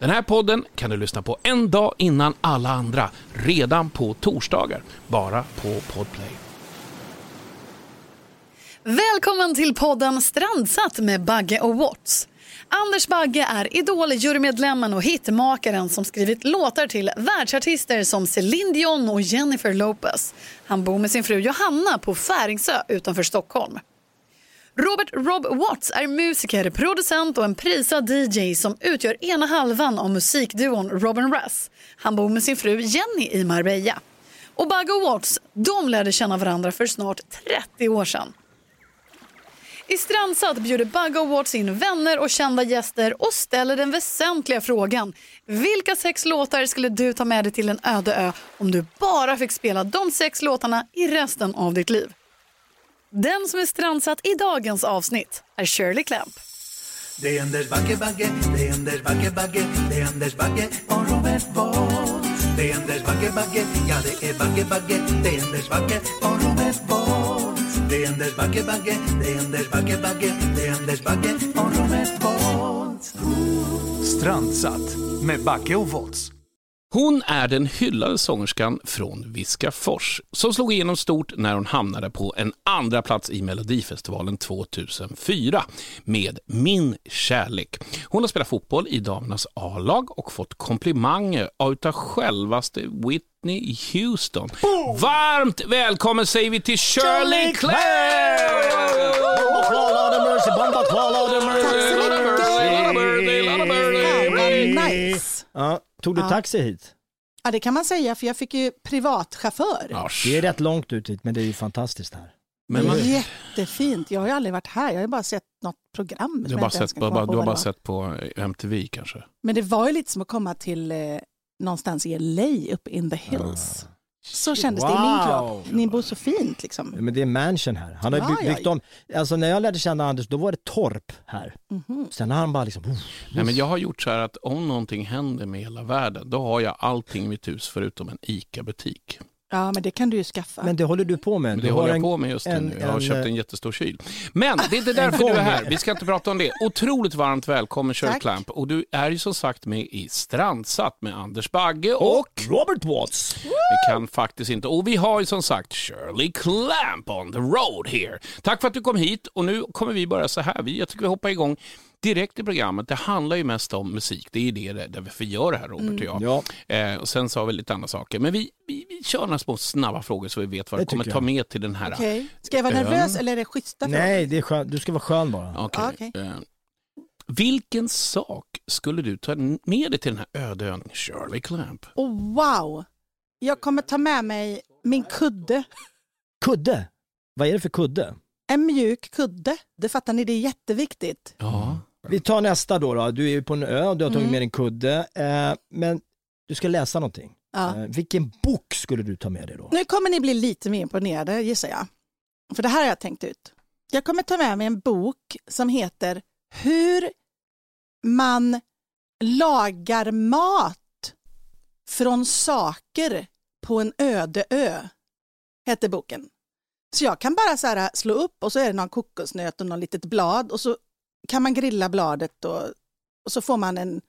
Den här podden kan du lyssna på en dag innan alla andra, redan på torsdagar, bara på Podplay. Välkommen till podden Strandsatt med Bagge och Watts. Anders Bagge är Idol-jurymedlemmen och hitmakaren som skrivit låtar till världsartister som Céline Dion och Jennifer Lopez. Han bor med sin fru Johanna på Färingsö utanför Stockholm. Robert Rob Watts är musiker, producent och en prisad DJ som utgör ena halvan av musikduon Robin Russ. Han bor med sin fru Jenny i Marbella. Och Bug och Watts, de lärde känna varandra för snart 30 år sedan. I Strandsatt bjuder Bug och Watts in vänner och kända gäster och ställer den väsentliga frågan. Vilka sex låtar skulle du ta med dig till en öde ö om du bara fick spela de sex låtarna i resten av ditt liv? Den som är strandsatt i dagens avsnitt är Shirley Clamp. Det är Anders Bagge, Bagge, det är Anders Bagge, Bagge, det är Anders Bagge och Robert Bolt. Det är Anders Bagge, Bagge, ja det är Bagge, Bagge, det är Anders Bagge och Robert Bolt. Det är Anders Bagge, Bagge, det är Anders Bagge, Bagge, det är Anders Bagge och Robert Bolt. Strandsatt med Backe och Volts. Hon är den hyllade sångerskan från Viskafors som slog igenom stort när hon hamnade på en andra plats i Melodifestivalen 2004 med Min kärlek. Hon har spelat fotboll i damernas A-lag och fått komplimanger av självaste Whitney Houston. Varmt välkommen säger vi till Shirley Nice. Ja, tog du Ja. taxi hit? Ja, det kan man säga, för jag fick ju privatchaufför. Ja, Det är rätt långt ut hit, men det är ju fantastiskt här. men man, jättefint. Jag har ju aldrig varit här. Jag har ju bara sett något program. du har bara sett bara, du har bara sett på MTV kanske? Men det var ju lite som att komma till eh, någonstans i LA, uppe in the hills. Så kändes det i min Wow. kropp. Ni bor så fint liksom. Ja, Men det är mansion här. Han har byggt ja. om, alltså när jag lärde känna Anders, då var det torp här. Mhm. Sen har han bara liksom, uff, Nej, men jag har gjort så här att om någonting händer med hela världen, då har jag allting i mitt hus förutom en ICA-butik. Ja, men det kan du ju skaffa. men det håller du på med. Men Du det har håller jag en- på med just nu. en- jag har en, köpt eh, en jättestor kyl. Men det är inte därför du är här. Vi ska inte prata om det. Otroligt varmt välkommen Shirley Tack. Clamp. Och du är ju som sagt med i Strandsatt med Anders Bagge och Och Robert Watts. vi kan faktiskt inte. Och vi har ju som sagt Shirley Clamp on the road here. Tack för att du kom hit och nu kommer vi börja så här. Vi, jag tycker vi hoppar igång direkt i programmet. Det handlar ju mest om musik. Det är det där vi gör det här Robert och jag. Ja, Eh, och sen så har vi lite andra saker. Men vi, vi kör några små snabba frågor så vi vet vad Det det kommer tycker ta jag. med till den här. Okej. Ska jag vara Ön. nervös eller är det schyssta frågor? nej, det är skönt. du ska vara skön bara. Okej. Ja, okej. Eh, vilken sak skulle du ta med dig till den här öde ön, Shirley Clamp? Oh, wow! Jag kommer ta med mig min kudde. Kudde, vad är det för kudde? En mjuk kudde. Det fattar ni, det är jätteviktigt. Ja. Vi tar nästa då. då. Du är ju på en ö, du har tagit Mm. med din kudde, eh, men du ska läsa någonting. Ja. Eh, vilken bok skulle du ta med dig då? Nu kommer ni bli lite mer imponerade gissar jag. För det här har jag tänkt ut. Jag kommer ta med mig en bok som heter Hur man lagar mat från saker på en öde ö. Heter boken. Så jag kan bara så här slå upp och så är det någon kokosnöt och någon litet blad och så kan man grilla bladet och, och så får man en,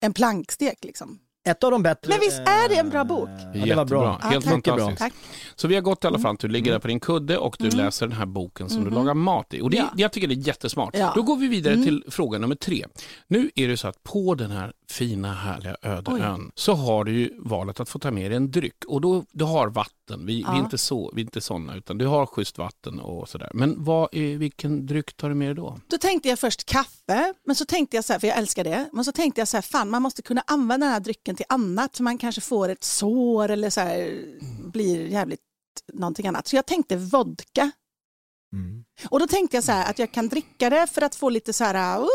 en plankstek liksom. Ett av de bättre... Men visst är det en bra bok? Eh, Ja, det var jättebra. bra. Helt Ja, bra. fantastiskt. Tack. Så vi har gått i alla fall, du ligger där på din kudde och du Mm. läser den här boken som du Mhm. lagar mat i. Och det, Ja. jag tycker det är jättesmart. Ja. Då går vi vidare Mm. till fråga nummer tre. Nu är det så att på den här fina, härliga öde Oj. ön så har du ju valet att få ta med dig en dryck. Och då, du har vatten, vi, vi, är Ja. inte så, vi är inte sådana, utan du har schysst vatten och sådär. Men vad vilken dryck tar du med dig då? Då tänkte jag först kaffe, men så tänkte jag så här, för jag älskar det, men så tänkte jag så här, fan man måste kunna använda den här drycken till annat, för man kanske får ett sår eller så här, blir jävligt någonting annat. Så jag tänkte vodka. Mm. Och då tänkte jag så här att jag kan dricka det för att få lite så här, uh,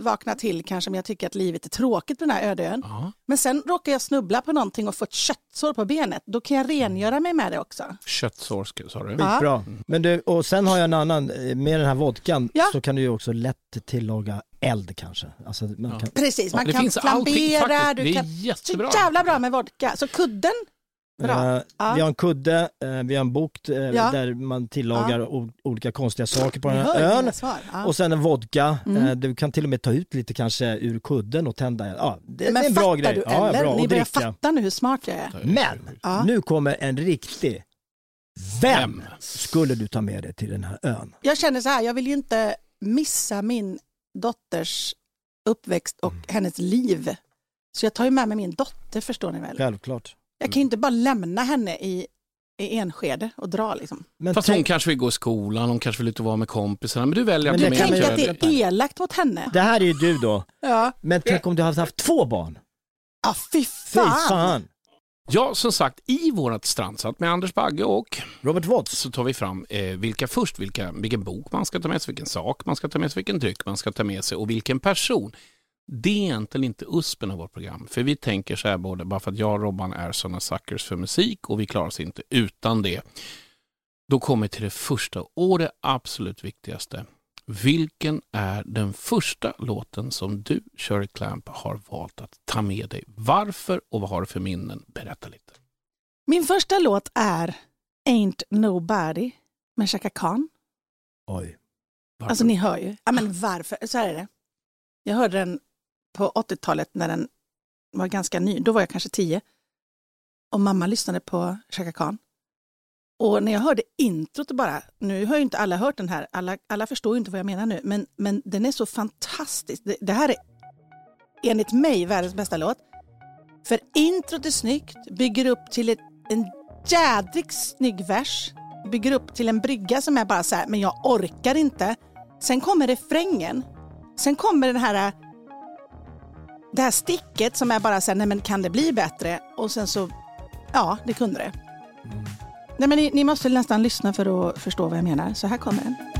vakna till kanske om jag tycker att livet är tråkigt på den här öde ön. Ja. Men sen råkar jag snubbla på någonting och få ett köttsår på benet, då kan jag rengöra mig med det också. Köttsår sa du? Ja. Skitbra. Men du, och sen har jag en annan, eh, med den här vodkan Ja. så kan du ju också lätt tillaga eld kanske. Alltså, man Ja. kan, Precis, man kan allting flambera, faktiskt. du Det är kan... Så jättebra. jävla bra med vodka. Så kudden Bra. Eh, Ja. Vi har en kudde, eh, vi har en bok eh, Ja. där man tillagar o- olika konstiga saker på den här ön. Ja. Och sen en vodka, Mm. du kan till och med ta ut lite kanske ur kudden och tända. Ja, det, Men är en bra fattar grej. du ja, eller? bra. Ni börjar fatta nu hur smart jag är. Men Ja. nu kommer en riktig. Vem Vem? skulle du ta med dig till den här ön? Jag känner så här, jag vill ju inte missa min dotters uppväxt och Mm. hennes liv. Så jag tar ju med mig min dotter förstår ni väl. Självklart. Jag kan ju inte bara lämna henne i, i Enskede och dra liksom. Men Fast hon kanske vill gå i skolan, hon kanske vill ut och vara med kompisarna. Men du väljer att Men ta det med Tänk att det är elakt mot henne. det här är ju du då. Ja, Men tänk om du hade haft två barn? ja fy Fy fan. fan. Ja, som sagt, i vårt strandsatt med Anders Bagge och Robert Watts. så tar vi fram eh, vilka först, vilka, vilken bok man ska ta med sig, vilken sak man ska ta med sig, vilken dryck man ska ta med sig och vilken person. Det är egentligen inte uspen av vårt program, för vi tänker så här både, bara för att jag och Robban är sådana suckers för musik och vi klarar oss inte utan det. Då kommer vi till det första och det absolut viktigaste. Vilken är den första låten som du, Shirley Clamp, har valt att ta med dig? Varför och vad har du för minnen? Berätta lite. Min första låt är Ain't Nobody med Chaka Khan. Oj. Varför? Alltså ni hör ju. Ja, men varför? Så här är det. Jag hörde den på 80-talet när den var ganska ny. Då var jag kanske tio. Och mamma lyssnade på Chaka Khan. Och när jag hörde introt bara, nu har ju inte alla hört den här, alla, alla förstår ju inte vad jag menar nu, men, men den är så fantastisk. Det, det här är enligt mig världens bästa låt. För introt är snyggt, bygger upp till ett, en jädrigt snygg vers, bygger upp till en brygga som är bara så här, men jag orkar inte. Sen kommer refrängen, sen kommer den här det här sticket som är bara så här, nej men kan det bli bättre? Och sen så, ja det kunde det. Nej men ni, ni måste nästan lyssna för att förstå vad jag menar, så här kommer den.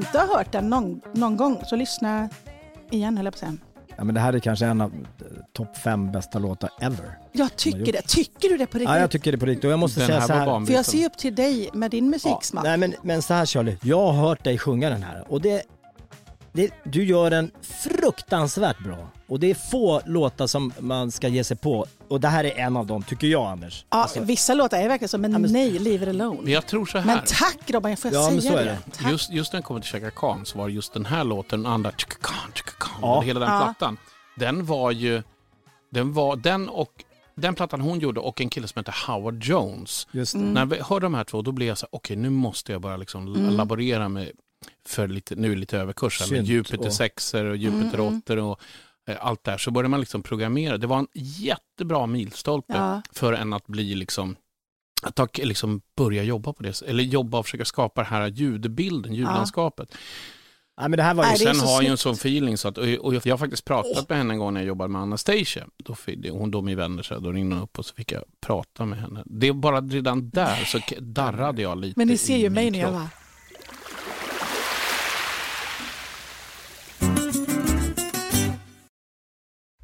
Inte har hört den någon, någon gång så lyssna igen höll jag på att säga. Ja, men det här är kanske en av topp fem bästa låtar ever. Jag tycker det. Tycker du det på riktigt? Ja, jag tycker det på riktigt. Och jag måste Den säga här så här. För jag ser upp till dig med din Ja, musiksmak. nej men, men så här Charlie, jag har hört dig sjunga den här och det, det, du gör den fruktansvärt bra. Och det är få låtar som man ska ge sig på och det här är en av dem, tycker jag Anders. Ja, Alltså, vissa låtar är verkligen så, men, men- nej, Leave it alone. Men jag tror så här. Men tack Robban, jag får Ja, säga men så är det. det. Just, just när det kommer till Chaka Khan så var just den här låten, den andra Chaka Khan, Chaka Khan, Ja. hela den Ja. plattan. Den var ju, den var, den och den plattan hon gjorde och en kille som heter Howard Jones. just Mm. När vi hörde de här två då blev jag så här, okej nu måste jag börja liksom laborera med för lite, nu är det lite överkurs, här, med Jupiter och- sexer och Jupiter Mm, mm. åttor och eh, allt där. Så började man liksom programmera. Det var en jättebra milstolpe Ja. för en att bli liksom att ta, liksom börja jobba på det, eller jobba och försöka skapa den här ljudbilden, ljudlandskapet. Nej, men det här var ju... Nej, det Sen så har jag ju en sån feeling så att, och och jag har faktiskt pratat med henne en gång när jag jobbade med Anastasia. Då hon då min vänner så då ringde hon upp och så fick jag prata med henne. Det är bara redan där så darrade jag lite Men ni ser ju mig när jag var.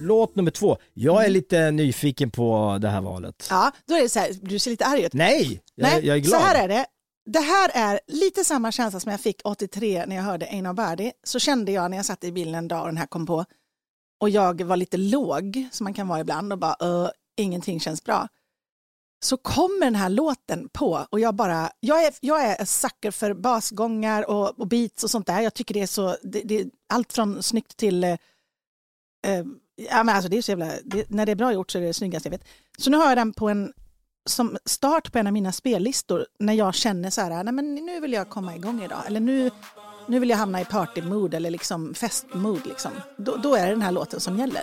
Låt nummer två. Jag är lite nyfiken på det här valet. Ja, då är det så här, du ser lite arg ut. Nej, jag, Nej, jag är glad. så här är det. Det här är lite samma känsla som jag fick 83 när jag hörde Einar Bardi. Så kände jag när jag satt i bilen en dag och den här kom på. Och jag var lite låg, som man kan vara ibland, och bara "Ö, ingenting känns bra. Så kommer den här låten på och jag bara, jag är, jag är en sucker för basgångar och, och beats och sånt där. Jag tycker det är så, det, det allt från snyggt till, eh, eh, ja men alltså det är så jävla, det, när det är bra gjort så är det det snyggaste jag vet. Så nu har jag den på en som start på en av mina spellistor när jag känner så här, nej men nu vill jag komma igång idag, eller nu, nu vill jag hamna i partymood eller liksom festmood liksom. Då, då är det den här låten som gäller.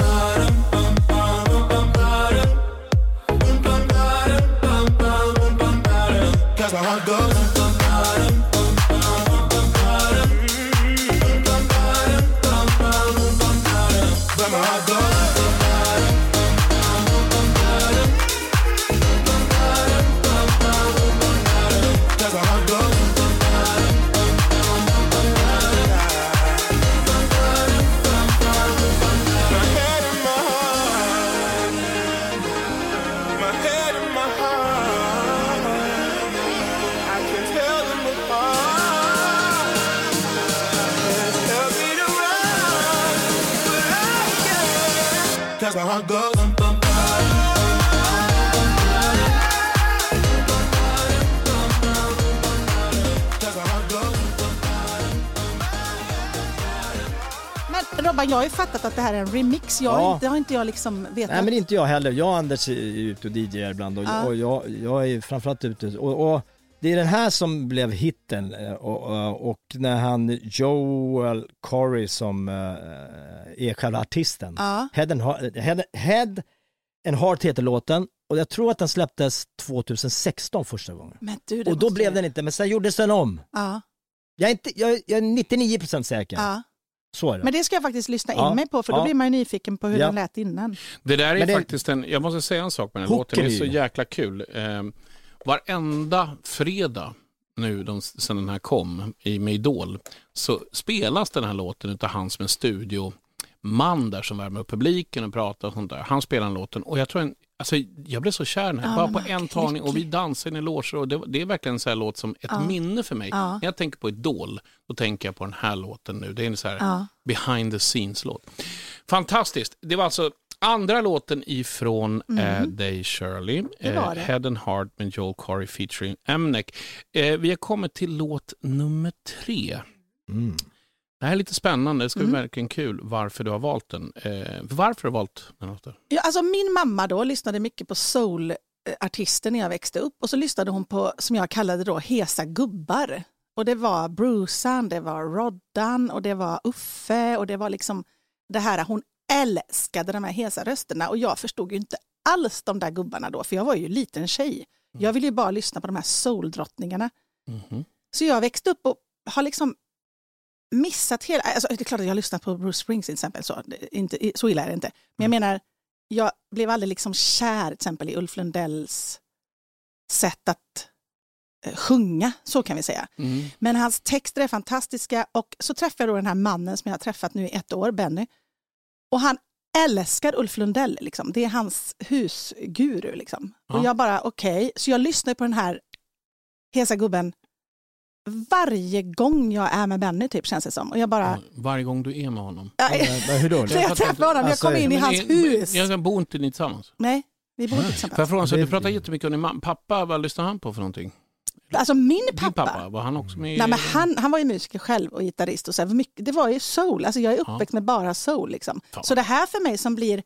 Robban, jag har ju fattat att det här är en remix. Jag, Ja. inte, det har inte jag liksom vetat. Nej men inte jag heller. Jag och Anders är ute och DJar ibland och, Ja. och jag, jag är framförallt ute och, och det är den här som blev hitten eh, och, och, och när han Joel Corey som eh, är själva artisten. Ja. Head, and Heart, Head, Head and Heart heter låten och jag tror att den släpptes 2016 första gången. Men du, Och då blev jag- den inte, men sen gjordes den om. Ja, Jag är, inte, jag, jag är 99% säker. ja. Så är det. Men det ska jag faktiskt lyssna Ja. in mig på för då Ja. blir man ju nyfiken på hur Ja. den lät innan. Det där är det- faktiskt en, jag måste säga en sak med den här låten, det är så jäkla kul. Eh, varenda fredag nu de, sen den här kom i med Idol så spelas den här låten utav han som är studio man där som värmer upp publiken och pratar och sånt där. Han spelar den låten och jag tror en, alltså, jag blev så kär Ja, bara på en tagning och vi lycklig. dansade i loger och det, det är verkligen en sån här låt som ett Ja. minne för mig. Ja. När jag tänker på Idol, då tänker jag på den här låten nu. Det är en så här Ja. behind the scenes-låt. Fantastiskt. Det var alltså andra låten ifrån eh, Shirley, Mm. Det var det. Head and Heart med Joel Corey featuring Emnek. Eh, vi har kommit till låt nummer tre. Mm. Det här är lite spännande, det ska bli Mm. verkligen kul varför du har valt den. Eh, varför har du valt den låten? Ja, alltså min mamma då lyssnade mycket på soulartister när jag växte upp och så lyssnade hon på, som jag kallade då, hesa gubbar. Och det var Brucean, det var Roddan och det var Uffe och det var liksom det här, hon älskade de här hesa rösterna och jag förstod ju inte alls de där gubbarna då, för jag var ju liten tjej. Jag ville ju bara lyssna på de här soul-drottningarna. Mhm. Så jag växte upp och har liksom missat hela... Alltså, det är klart att jag har lyssnat på Bruce Springsteen till exempel, så, inte, så illa är det inte. Men jag menar, jag blev aldrig liksom kär till exempel i Ulf Lundells sätt att eh, sjunga, så kan vi säga. Mm. Men hans texter är fantastiska och så träffade jag då den här mannen som jag har träffat nu i ett år, Benny. Och han älskar Ulf Lundell, liksom. det är hans husguru. Liksom. Ja. Och jag bara, okej, så jag lyssnar på den här hesa gubben varje gång jag är med Benny, typ, känns det som. Och jag bara... Varje gång du är med honom. Ja, Hur då? så jag träffade honom, jag Alltså, kom in i hans hus. Jag bor inte ni tillsammans? Nej, vi bor inte Får tillsammans. jag fråga, så du pratar jättemycket om din mamma. Pappa, vad lyssnar han på för någonting? Alltså min Din pappa, pappa, var han också med Nej, men han, han var ju musiker själv och gitarrist. Och så här, mycket, det var ju soul, alltså jag är uppväxt med bara soul. Liksom. Fan. Så det här för mig som blir,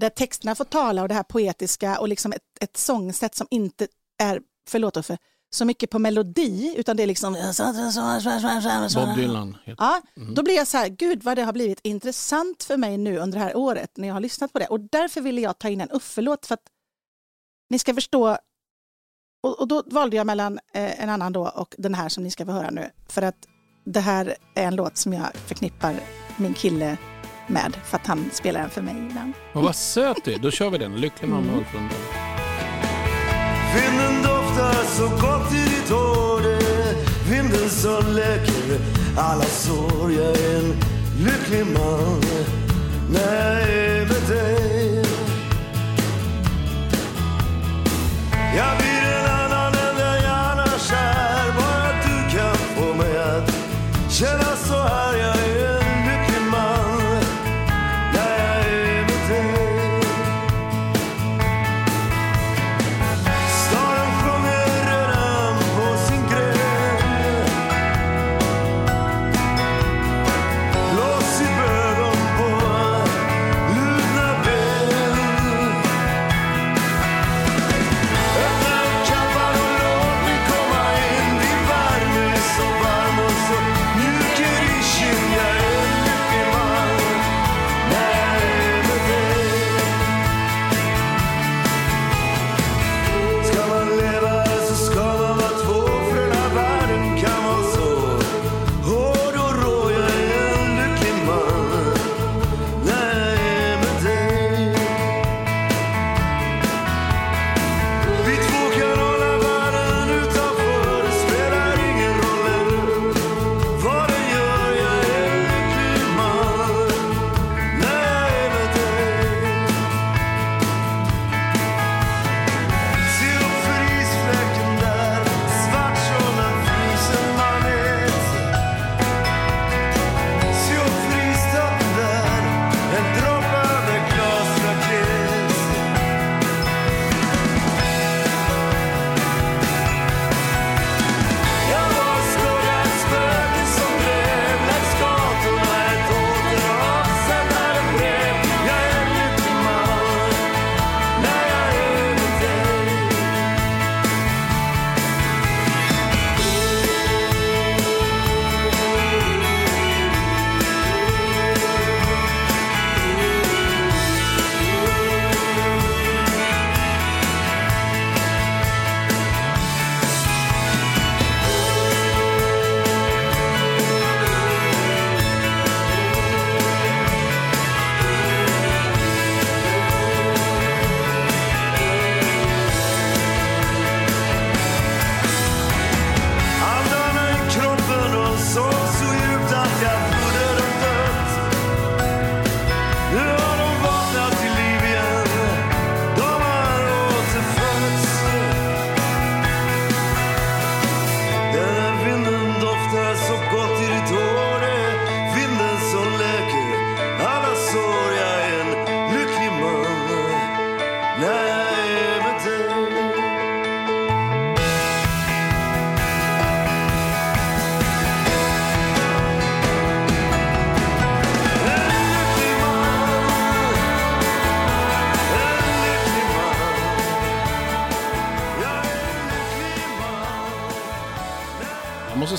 där texterna får tala och det här poetiska och liksom ett, ett sångsätt som inte är, förlåt för så mycket på melodi, utan det är liksom... Bob Dylan. Ja, Mm. då blir jag så här, gud vad det har blivit intressant för mig nu under det här året när jag har lyssnat på det. Och därför ville jag ta in en Uffe-låt för att ni ska förstå. Och, och då valde jag mellan eh, en annan då och den här som ni ska få höra nu. För att det här är en låt som jag förknippar min kille med för att han spelar den för mig ibland. Men vad söt du är. Då kör vi den. Lycklig mamma Mm. Ulf Lundell. Vinden som läker alla sår Jag en lycklig man. När jag med dig Jag blir en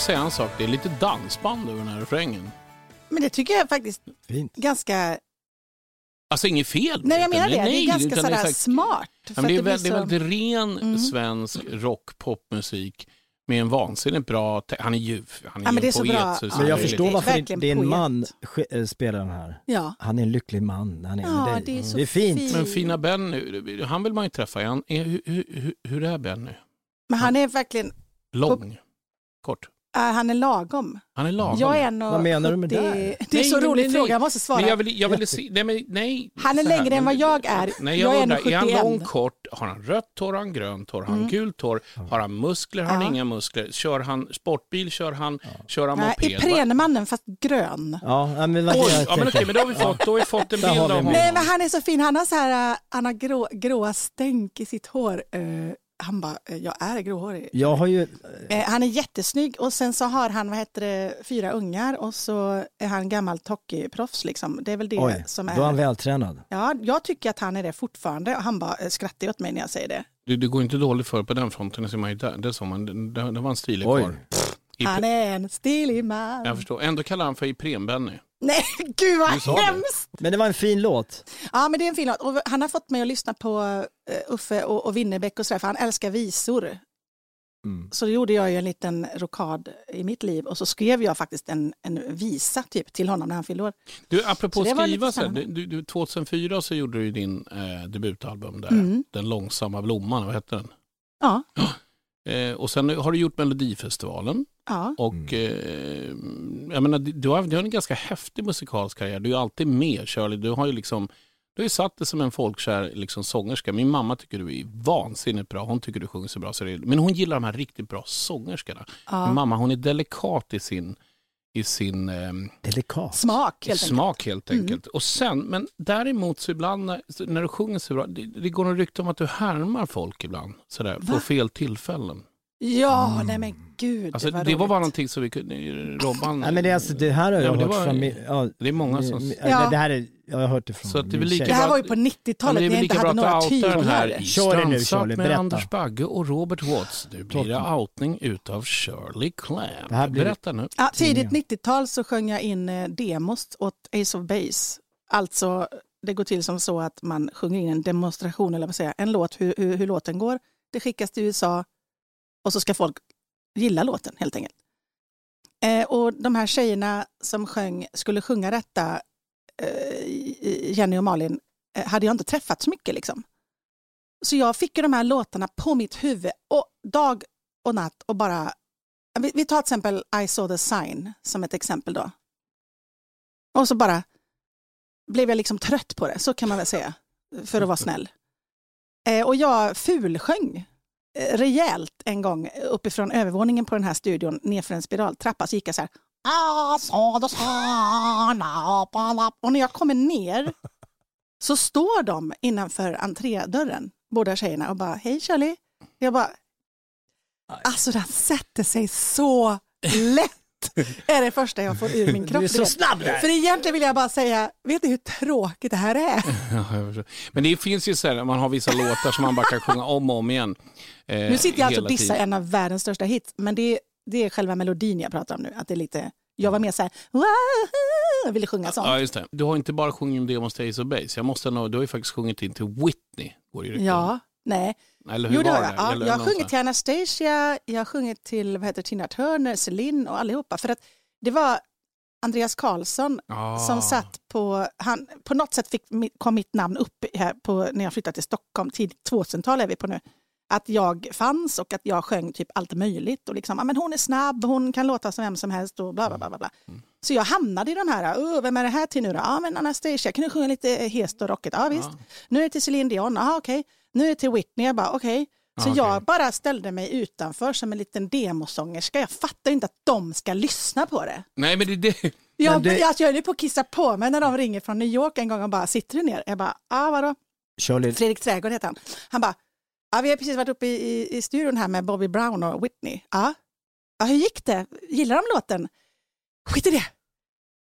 säga en sak, det är lite dansband över den här refrängen. Men det tycker jag faktiskt Fint. ganska... Alltså inget fel Nej, jag menar det. Nej, det är ganska sådär smart. Ja, det, är det är väldigt ren Mm. svensk rock, popmusik med en vansinnigt bra... Han är ju han är Ja, men det är en så poet. bra. så Ja, Men jag det är förstår varför Verkligen din poet. man sk- eh, spelar den här. Ja. Han är en lycklig man. Han är, Ja, men det är så det är fint. fint. Men fina Benny, han vill man ju träffa. Är han, är, hur, hur, hur är Benny? Men han är verkligen... Lång? Kort? Han är lagom. Han är lagom? Jag är en Vad menar du med det? Det är så Nej, rolig nej, fråga, nej. jag måste svara. Men jag vill, jag vill se, nej, men, nej. Han är längre än vad jag är. Nej, jag jag, är undrar, är han 1,71. lång, kort? Har han rött hår, har han grönt hår, har han Mm. gult hår? Har han muskler, har han Ja. inga muskler? Kör han sportbil, kör han, kör han Nej, moped? Iprenemannen fast grön. Ja, ja, men vad Oj, ja, men okej, men då har vi fått, då har vi fått en bild av honom. Nej men han är så fin, han har så här, äh, han har grå, gråa stänk i sitt hår. Eh, han bara, eh, jag är gråhårig. Jag har ju... Eh, han är jättesnygg och sen så har han vad heter det, fyra ungar och så är han gammalt hockeyproffs. Liksom. Det är väl det Oj, som då är han är... vältränad. Ja, jag tycker att han är det fortfarande och han bara eh, skrattar åt mig när jag säger det. Det, det går inte dåligt för på den fronten, det ser man ju där. Det, man, det, det var en stilig karl. Han är en stilig man. Jag förstår, ändå kallar han för Ipren-Benny. Nej, gud vad sa det. hemskt! Men det var en fin låt. Ja, men det är en fin låt. Och han har fått mig att lyssna på eh, Uffe och, och Winnerbäck och sådär, för han älskar visor. Mm. Så då gjorde jag ju en liten rokad i mitt liv och så skrev jag faktiskt en, en visa typ, till honom när han fyllde år. Du, apropå Så skriva, så här, du, du, 2004 så gjorde du din eh, debutalbum där, Mm. Den långsamma blomman, vad hette den? Ja, Eh, och sen har du gjort Melodifestivalen ja. och eh, jag menar, du har, du har en ganska häftig musikalsk karriär. Du är alltid med Shirley. Du har ju liksom du har satt dig som en folkkär liksom, sångerska. Min mamma tycker du är vansinnigt bra. Hon tycker du sjunger så bra. Så det är, men hon gillar de här riktigt bra sångerskorna. ja. Min mamma hon är delikat i sin, i sin eh, Delikat. Smak helt enkelt. smak helt Mm. enkelt. Och sen, men däremot så ibland när, när du sjunger så bra, det, det går en rykte om att du härmar folk ibland. Sådär, på fel tillfällen. Ja, nej men gud. Alltså, det var roligt. bara någonting som vi kunde, Robban. Nej, men det, är alltså, det här har Ja, jag det hört var- från... min- Ja, det är många som... Ja. det, det här är, jag har hört det från Så att det är lika. Det här var ju på Ja, men 90-talet det är när jag inte hade några tyglar. Kör det nu, Shirley, med berätta. Anders Bagge och Robert Watts. Nu blir det outning utav Shirley Clamp. Det här blir- Berätta nu. Ja, tidigt 90-tal så sjöng jag in eh, demos åt Ace of Base. Alltså, det går till som så att man sjunger in en demonstration, eller vad säger jag, en låt, hur, hur, hur låten går. Det skickas till USA och så ska folk gilla låten helt enkelt. Eh, och de här tjejerna som sjöng, skulle sjunga detta, eh, Jenny och Malin, eh, hade jag inte träffat så mycket. Liksom. Så jag fick ju de här låtarna på mitt huvud och dag och natt och bara vi, vi tar till exempel I saw the sign som ett exempel då. Och så bara blev jag liksom trött på det, så kan man väl säga, för att vara snäll. Eh, och jag fulsjöng rejält en gång uppifrån övervåningen på den här studion nerför en spiraltrappa så gick jag så här. "I saw the sign up on up." Och när jag kommer ner så står de innanför entrédörren, båda tjejerna, och bara hej Shirley. Jag bara, alltså den sätter sig så lätt. Är det första jag får ur min kropp. Du är så snabb där. För egentligen vill jag bara säga, vet ni hur tråkigt det här är? Ja. Men det finns ju så här, man har vissa låtar som man bara kan sjunga om och om igen. Eh, nu sitter jag alltså och dissar en av världens största hits, men det, det är själva melodin jag pratar om nu. Att det är lite, jag var mer så här, jag ville sjunga sånt. Ja, just det. Du har inte bara sjungit Demons Days of Base. Jag måste du har ju faktiskt sjungit in till Whitney. Går det ju om. Ja, nej. Eller hur Jo, det var jag. Ja, jag har sjungit till Anastasia, jag har sjungit till vad heter, Tina Turner, Celine och allihopa. För att det var Andreas Karlsson Ah. som satt på, han, på något sätt fick, kom mitt namn upp här på, när jag flyttade till Stockholm, tidigt 2000-tal är vi på nu. Att jag fanns och att jag sjöng typ allt möjligt. Och liksom, "Ja, men hon är snabb, hon kan låta som vem som helst och bla bla bla. bla, bla. Mm. Så jag hamnade i de här, "Åh, vem är det här till nu då? Ja men Anastasia, kan du sjunga lite hest och rockigt? Ja visst. Nu är det till Celine Dion, ja okej. Nu är det till Whitney, jag bara okej. Så Ja, jag okej. bara ställde mig utanför som en liten demosångerska. Jag fattar inte att de ska lyssna på det. Nej, men det, det, Jag, det- jag, jag höll på att kissa på mig när de ringer från New York en gång och bara, sitter du ner? Jag bara, ah, vadå? Shirley, Fredrik Trädgård heter han. Han bara, ja vi har precis varit uppe i, i, i studion här med Bobby Brown och Whitney. Ja, ja hur gick det? Gillar de låten? Skit i det.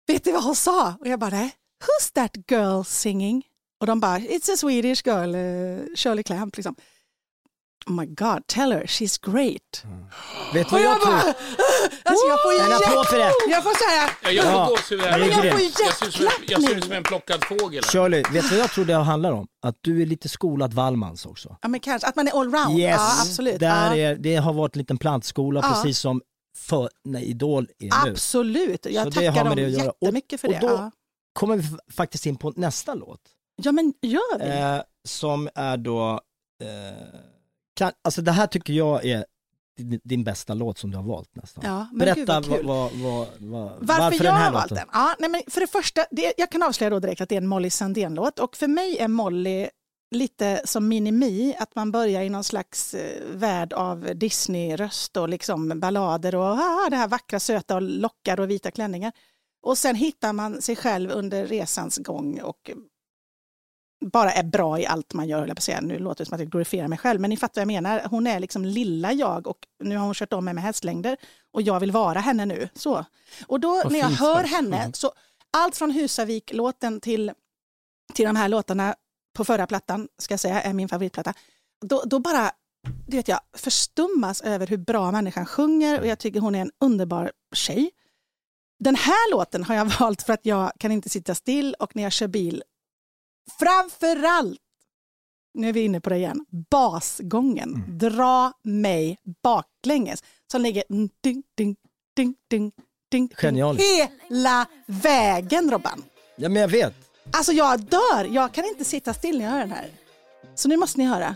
Vet du vad hon sa? Och jag bara, nej. Who's that girl singing? Och de bara, it's a Swedish girl, uh, Shirley Clamp liksom. Oh my god, tell her she's great. Vet du Och vad jag jag tror? bara, alltså jag får ju En applåd för det. Jag får säga, Ja, jag Ja. får gåshud Ja, det Jag, jag, ser ut som en- jag ser ut som en plockad fågel. här. Shirley, vet du vad jag tror det handlar om? Att du är lite skolad Wallmans också. ja men kanske, att man är allround. Yes, Ja, absolut. Där ja. är, det har varit en liten plantskola Ja. precis som för, när Idol är nu. Absolut, jag Så det tackar dem det. Och- jättemycket för och det. då- ja. kommer vi faktiskt in på nästa låt. Ja men gör vi. Eh, som är då, eh, kan, alltså det här tycker jag är din, din bästa låt som du har valt nästan. Ja, men gud, Berätta vad vad, vad, vad, Varför, den jag har valt låten? den? Ja, nej, men för det första, det, jag kan avslöja då direkt att det är en Molly Sandén-låt och för mig är Molly lite som Minimi, att man börjar i någon slags eh, värld av Disney-röst och liksom ballader och ah, det här vackra, söta och lockar och vita klänningar. Och sen hittar man sig själv under resans gång och bara är bra i allt man gör, höll jag på att säga. Nu låter det som att jag glorifierar mig själv, men ni fattar vad jag menar. Hon är liksom lilla jag och nu har hon kört om mig med hästlängder och jag vill vara henne nu. Så. Och då Vad när jag hör sagt. henne, Mm. så allt från Husavik-låten till, till de här låtarna på förra plattan, ska jag säga, är min favoritplatta. Då, då bara, det vet jag, förstummas över hur bra människan sjunger och jag tycker hon är en underbar tjej. Den här låten har jag valt för att jag kan inte sitta still och när jag kör bil, framförallt, nu är vi inne på det igen, basgången, dra mig baklänges, som ligger ding, ding, ding, ding, ding, Genialiskt. hela vägen Robban. Ja men jag vet. Alltså jag dör, jag kan inte sitta still när jag hör den här. Så nu måste ni höra.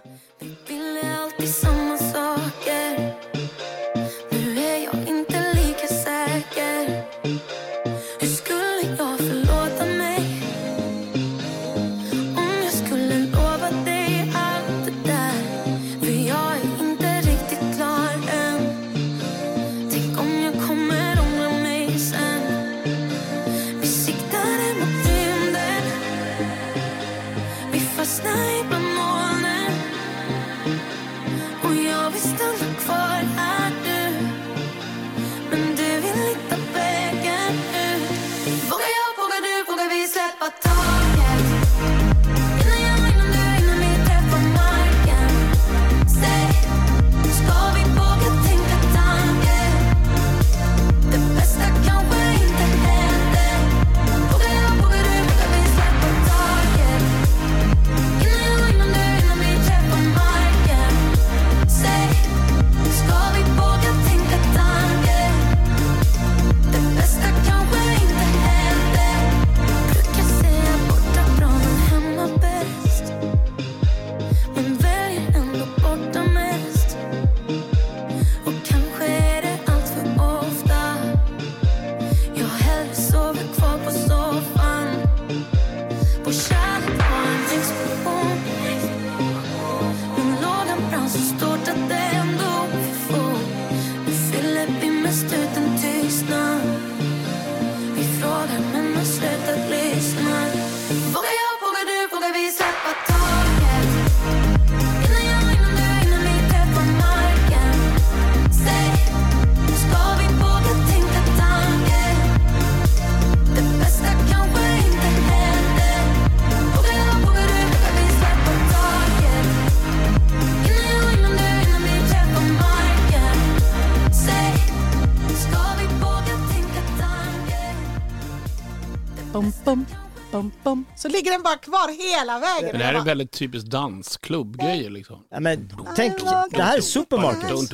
Så ligger den bara kvar hela vägen. Men det här är väldigt typiskt dansklubbgrejer liksom. Ja, men tänk, det här är supermarket.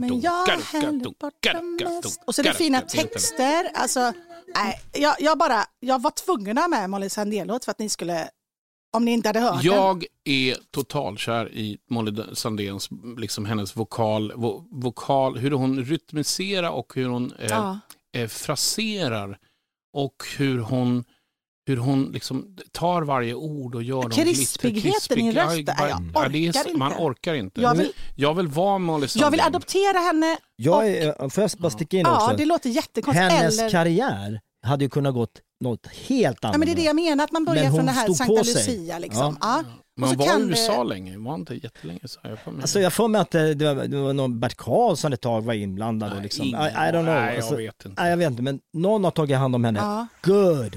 Men jag häller mest. Och så är det fina texter. Alltså, nej, jag, jag, bara, jag var tvungen att ha med Molly Sandén-låt för att ni skulle, om ni inte hade hört den. Jag är totalkär i Molly Sandéns, liksom hennes vokal, vo, vokal, hur hon rytmiserar och hur hon eh, Ja. eh, fraserar och hur hon hur hon liksom tar varje ord och gör dem Krispigheten i rösten, Ja, nej, jag ja, är, orkar Man inte. orkar inte. Jag vill- jag vill vara Molly Sandén. Jag vill adoptera henne. Jag är, får jag bara sticka in Ja, också? det låter jättekonstigt. Hennes Eller, karriär hade ju kunnat gått något helt annat. ja, men det är det jag menar, att man börjar från det här stod Sankta på sig. Lucia. Liksom. Ja. Hon så var i kan det- USA länge, var inte jättelänge. Så jag får med. Alltså jag får mig att det, det, var, det var någon Bert Karlsson ett tag var inblandad och liksom, I, I don't know. nej, jag alltså, vet inte. Nej, jag vet inte, men någon har tagit hand om henne. Ja. Good!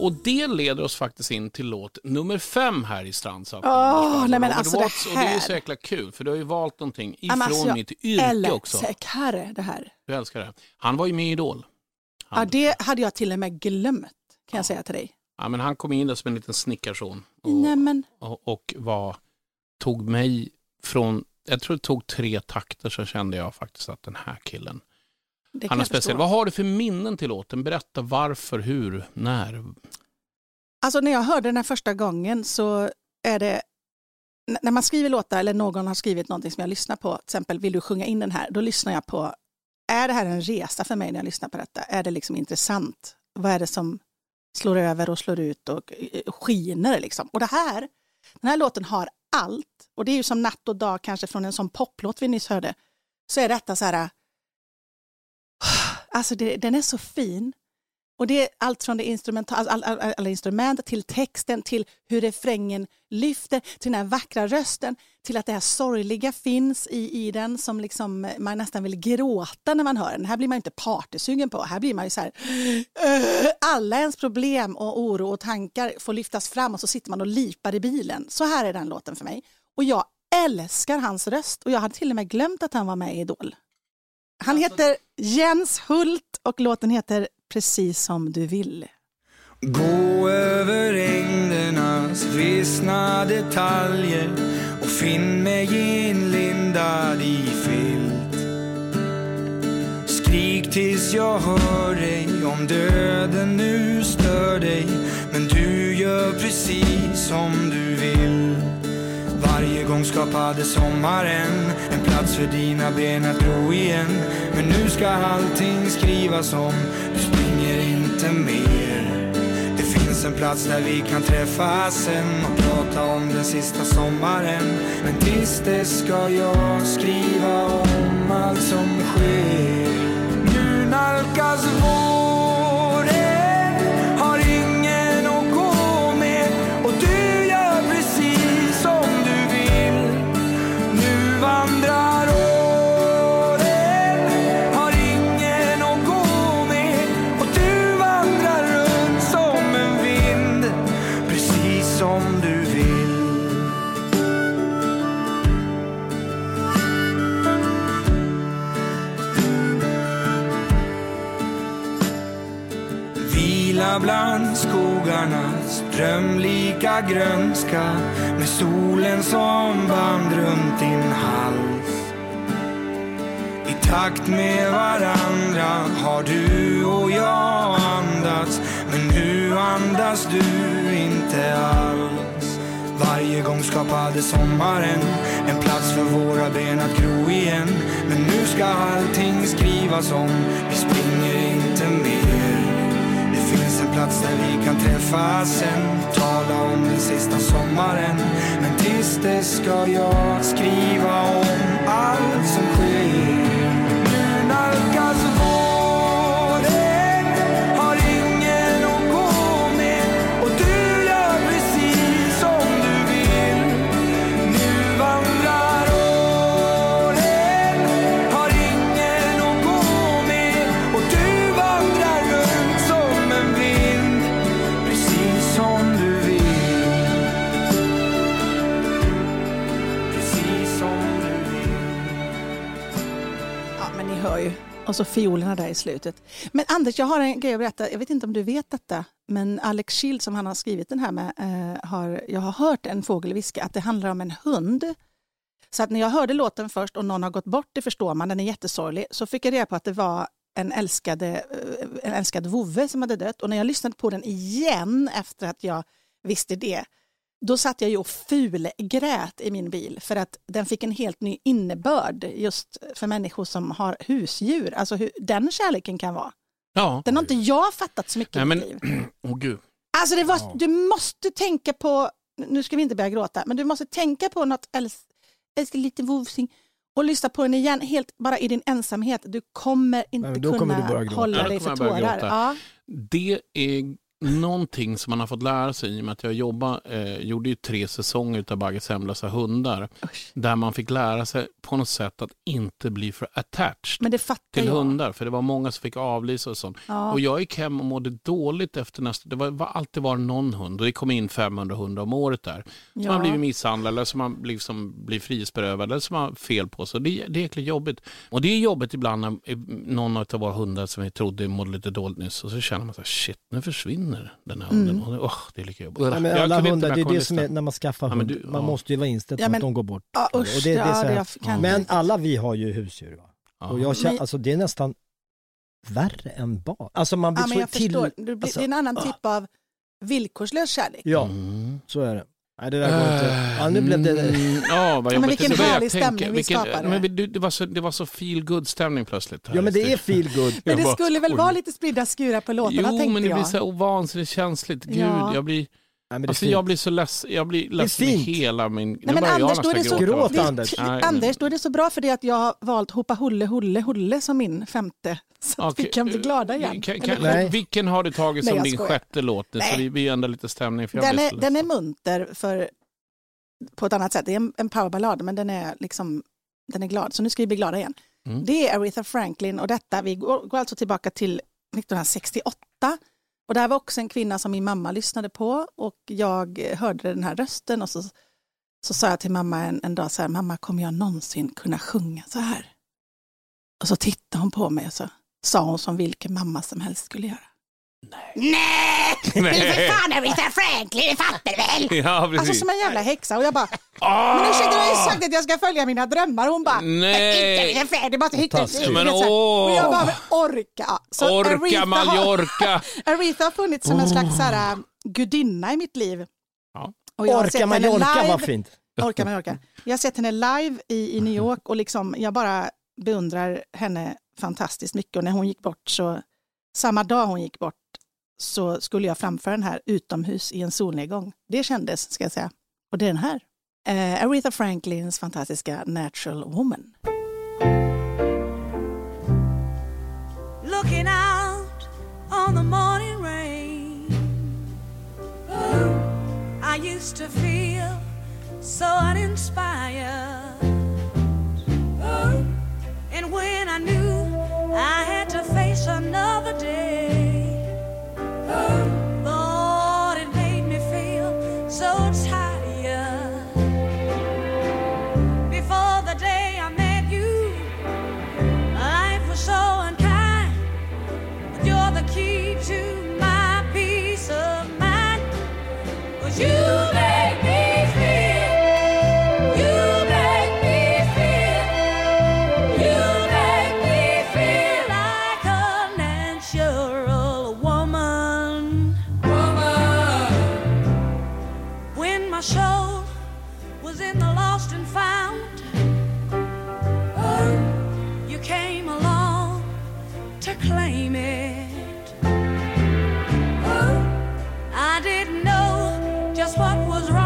Och det leder oss faktiskt in till låt nummer fem här i Strandsatt. Åh, nej men alltså det Watts, Och det är ju så här. jäkla kul, för du har ju valt någonting Ja, ifrån alltså, mitt yrke också. älskar det här. Du älskar det. Han var ju med i Idol. Ja, det hade jag till och med glömt kan jag säga till dig. Ja, men han kom in där som en liten snickarson och, Nej men, och, och var, tog mig från, jag tror det tog tre takter så kände jag faktiskt att den här killen, det jag speciell. Vad har du för minnen till låten? Berätta varför, hur, när? Alltså när jag hörde den här första gången så är det, när man skriver låtar eller någon har skrivit någonting som jag lyssnar på, till exempel vill du sjunga in den här, då lyssnar jag på, är det här en resa för mig när jag lyssnar på detta? Är det liksom intressant? Vad är det som slår över och slår ut och eh, skiner liksom? Och det här, den här låten har allt, och det är ju som natt och dag kanske från en sån poplåt vi nyss hörde, så är detta så här, alltså det, den är så fin. Och det är allt från det instrumenta, all, all, all, alla instrument till texten, till hur refrängen lyfter, till den här vackra rösten, till att det här sorgliga finns i, i den som liksom eh, man nästan vill gråta när man hör den. Här blir man inte partysugen på, här blir man ju så här, uh, alla ens problem och oro och tankar får lyftas fram och så sitter man och lipar i bilen. Så här är den låten för mig. Och jag älskar hans röst och jag hade till och med glömt att han var med i Idol. Han heter Jens Hult och låten heter Precis som du vill. Gå över ängdernas vissna detaljer och finn mig inlindad i filt. Skrik tills jag hör dig om döden nu stör dig men du gör precis som du vill. Varje gång skapade sommaren en plats för dina ben att gro igen. Men nu ska allting skrivas om, du springer inte mer. Det finns en plats där vi kan träffas sen och prata om den sista sommaren. Men tills dess ska jag skriva om allt som sker. Nu nalkas vår Bland skogarnas drömlika grönska med solen som band runt din hals. I takt med varandra har du och jag andats men nu andas du inte alls. Varje gång skapade sommaren en plats för våra ben att gro igen. Men nu ska allting skrivas om, vi springer inte mer. En plats där vi kan träffas sen. Tala om den sista sommaren. Men tills dess ska jag skriva om allt som sker. Och så fiolerna där i slutet. Men Anders, jag har en grej att berätta. Jag vet inte om du vet detta, men Alex Schild som han har skrivit den här med, eh, har, jag har hört en fågel viska att det handlar om en hund. Så att när jag hörde låten först och någon har gått bort, det förstår man, den är jättesorglig, så fick jag reda på att det var en, älskade, eh, en älskad vovve som hade dött. Och när jag lyssnade på den igen efter att jag visste det, då satt jag ju och fulgrät i min bil för att den fick en helt ny innebörd just för människor som har husdjur. Alltså hur den kärleken kan vara. Ja. Den har inte jag fattat så mycket Nej, i men, mitt liv. åh gud. Alltså det var, du måste tänka på, nu ska vi inte börja gråta, men du måste tänka på något älsk, älskling lite vovsing och lyssna på den igen helt bara i din ensamhet. Du kommer inte kommer kunna gråta. hålla Ja, dig kommer för tårar. Ja. Det är någonting som man har fått lära sig i och med att jag jobba, eh, gjorde ju tre säsonger av Bagges hemlösa hundar. Där man fick lära sig på något sätt att inte bli för attached till jag. hundar. För det var många som fick avlysa och sånt. Ja. Och jag gick hem och mådde dåligt efter nästa. Det var, var alltid var någon hund och det kom in 500 hundar om året där. Som Ja. har blivit misshandlade eller som har blivit, som blir frihetsberövade eller som har fel på sig. Det, det är jäkligt jobbigt. Och det är jobbigt ibland när någon av våra hundar som vi trodde mådde lite dåligt nyss och så känner man så här, shit nu försvinner den här hunden. Mm. Och det, är lika jobbigt. Nej, men alla hundar, det är det som är när man skaffar Ja, hund. du- man ja. måste ju vara inställd Ja, på men- att de går bort. Ja, Och usch, det, det är ja, så här- det jag kan men alla vi har ju husdjur. Va? Och jag känner, Men- alltså, det är nästan värre än barn. Alltså man blir Ja, men jag till... förstår, det, alltså, är en annan typ av villkorslös kärlek. Ja, Mm. så är det. Nej, det där går inte. Ja, nu blev det... Mm, ja, vad men vilken Det var jag härlig tänker. stämning vi Vilken- skapade. Men det var så, det var så feel good stämning plötsligt. här Ja, men det är feel good. Men det Jag skulle väl vara lite spridda skurar på låtarna Jo, tänkte men det jag. blir så ovansinnigt känsligt. Gud, Ja. jag blir... Nej, men det är Alltså fint. jag blir så ledsen, jag blir ledsen i fint. hela min... Nej, men Anders, då är det så, Gråt, det- Anders. Nej, Anders, då är det så bra för det att jag har valt Hoppa Hulle Hulle Hulle som min femte. Så att vi Okej, kan bli glada igen. Kan, kan, Nej. vilken har du tagit som din sjätte låt nu? Så vi, vi ändrar lite stämning. För jag Den blir är, den är munter för, på ett annat sätt. Det är en, en powerballad men den är, liksom, den är glad. Så nu ska vi bli glada igen. Mm. Det är Aretha Franklin och detta, vi går, går alltså tillbaka till 1968. Och det här var också en kvinna som min mamma lyssnade på och jag hörde den här rösten och så, så sa jag till mamma en, en dag så här, mamma kommer jag någonsin kunna sjunga så här? Och så tittade hon på mig och så sa hon som vilken mamma som helst skulle göra. Nej! Nej! Är för fan Aretha Franklin, det fattar du väl? Ja, precis. Alltså som en jävla häxa och jag bara, Ah! men ursäkta du har ju sagt att jag ska följa mina drömmar. Hon bara, Nej. inte Aretha, det är bara att hitta Men så här. åh. Och jag bara, men orka. Så Orka Aretha Mallorca! Har, Aretha har funnits som en slags så här, äh, gudinna i mitt liv. Ja. Och jag Orka henne Mallorca live. var fint. Orka Mallorca. Jag har sett henne live i, i New York och liksom, jag bara beundrar henne fantastiskt mycket. Och när hon gick bort så, samma dag hon gick bort så skulle jag framföra den här utomhus i en solnedgång. Det kändes, ska jag säga. Och det är den här. Eh, Aretha Franklins fantastiska Natural Woman. looking out on the morning rain. I used to feel so uninspired. just what was right.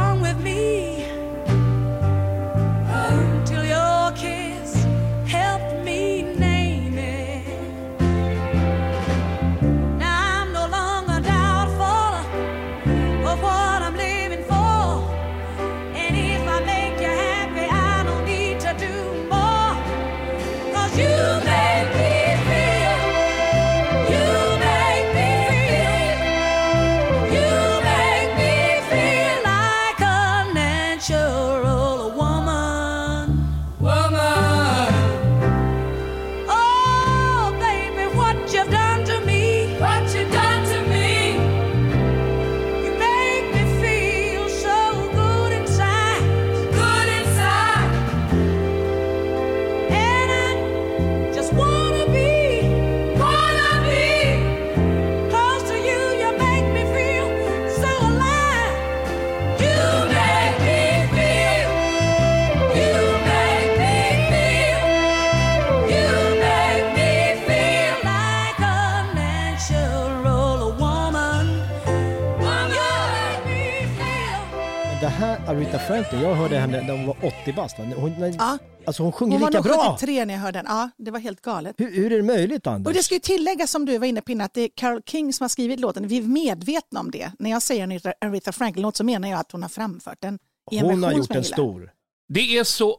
Aretha Franklin, jag hörde henne när hon var 80 bast. Hon, när, Ja. Alltså hon sjunger Hon var lika nog bra. 73 när jag hörde den. Ja, det var helt galet. Hur, hur är det möjligt Anders? Och det ska ju tilläggas som du var inne på innan, att det är Carole King som har skrivit låten. Vi är medvetna om det. När jag säger Aretha, Aretha Franklin-låt så menar jag att hon har framfört den i en Hon har gjort en stor. Det är så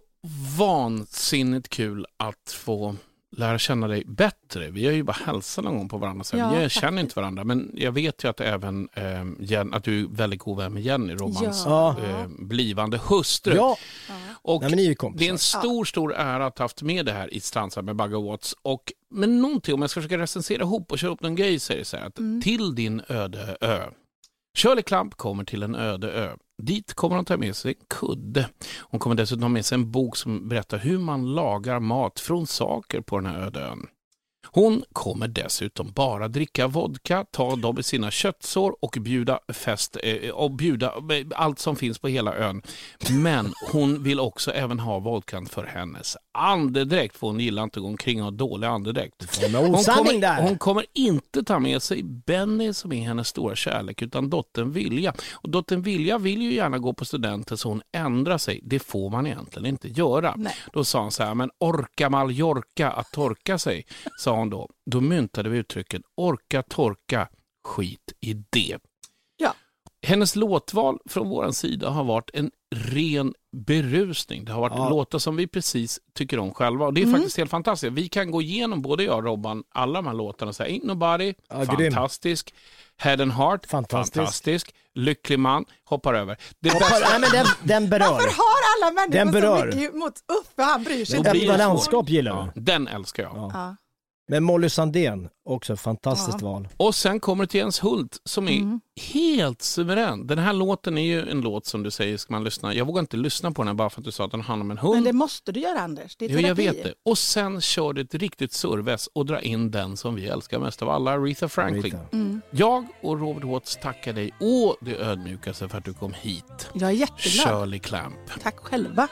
vansinnigt kul att få lära känna dig bättre. Vi har ju bara hälsat någon gång på varandra. Så Ja, vi faktiskt. känner inte varandra. Men jag vet ju att även eh, Jen, att du är väldigt god vän med Jenny, Romans Ja. eh, blivande hustru. Ja. Och Nej, men ni är ju det är en stor, stor ära att ha haft med det här i Strandsat med Bagge Watts. Och, men någonting, om jag ska försöka recensera ihop och köra upp någon grej, det så här att Mm. till din öde ö. Shirley Clamp kommer till en öde ö. Dit kommer hon ta med sig en kudde. Hon kommer dessutom ha med sig en bok som berättar hur man lagar mat från saker på den här öde ön. Hon kommer dessutom bara dricka vodka, ta dem i sina köttsår och bjuda fest eh, och bjuda eh, allt som finns på hela ön. Men hon vill också även ha vodkan för hennes andedräkt, för hon gillar inte att gå omkring och ha dålig andedräkt. Hon kommer, hon kommer inte ta med sig Benny som är hennes stora kärlek, utan dottern Vilja. Och dottern Vilja vill ju gärna gå på studenten så hon ändrar sig. Det får man egentligen inte göra. Nej. Då sa hon så här, men orka Mallorca att torka sig, sa hon då. Då myntade vi uttrycket orka torka, skit i det. Ja. Hennes låtval från vår sida har varit en ren berusning. Det har varit Ja. låtar som vi precis tycker om själva. Och Det är Mm. faktiskt helt fantastiskt. Vi kan gå igenom, både jag och Robban, alla de här låtarna och säga Ain't Nobody, Ja, grym. fantastisk. Head and Heart, Fantastisk. fantastisk. Lycklig man, hoppar över. Det Hoppar, nej, men den, den berör. Varför har alla Den människor berör. så mycket mot Uffe? Han bryr sig inte. Öppna landskap gillar Ja, den älskar jag. Ja. Men Molly Sandén, också ett fantastiskt Ja. val. Och sen kommer det till Jens Hult som är Mm. helt suverän. Den här låten är ju en låt som du säger ska man lyssna. Jag vågar inte lyssna på den bara för att du sa att den handlar om en hund. Men det måste du göra Anders. Det är Jo, jag terapi. vet det. Och sen kör du ett riktigt surves och drar in den som vi älskar mest av alla, Aretha Franklin. Aretha. Mm. Jag och Robert Watts tackar dig å det ödmjukaste för att du kom hit. Jag är jätteglad. Shirley Clamp. Tack själva.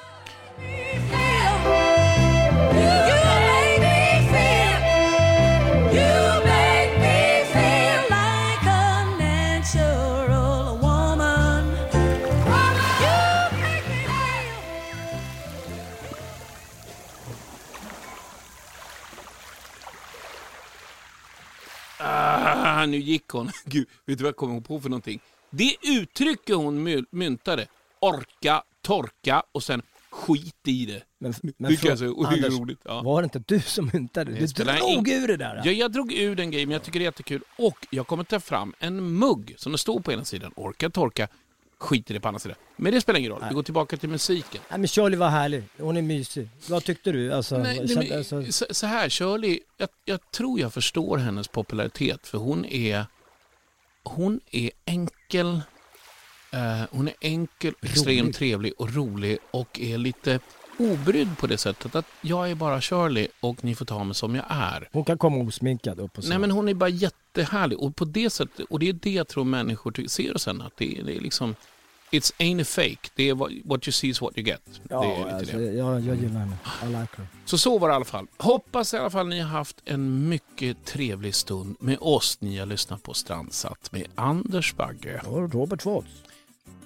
Ah, nu gick hon. Gud, vet du vad jag kommer på för någonting? Det uttrycket hon myntade, orka, torka och sen skit i det. Men, men Tycker jag så, Anders, roligt. Ja. var det inte du som myntade? Det Du drog ing- ur det där. Ja, jag drog ur den grejen, men jag tycker det är jättekul. Och jag kommer ta fram en mugg som det står på ena sidan, orka, torka, skit i det på andra sidan. Men det spelar ingen roll, vi går tillbaka till musiken. Nej, men Shirley var härlig. Hon är mysig. Vad tyckte du? Alltså, Nej, nej, men, alltså, så, så här, Shirley, jag, jag tror jag förstår hennes popularitet för hon är, hon är enkel, hon är enkel, extremt trevlig och rolig och är lite obrydd på det sättet att jag är bara Shirley och ni får ta mig som jag är. hon kan komma osminkad upp och så. Nej men hon är bara jättehärlig och på det sättet, och det är det jag tror människor ser sen att det, är- det är liksom It's ain't a fake, det är what, what you see is what you get. ja, alltså, jag, jag gillar henne. I like her. Så så var det i alla fall. Hoppas i alla fall ni har haft en mycket trevlig stund med oss. Ni har lyssnat på Strandsatt med Anders Bagge. Och Robert Watts.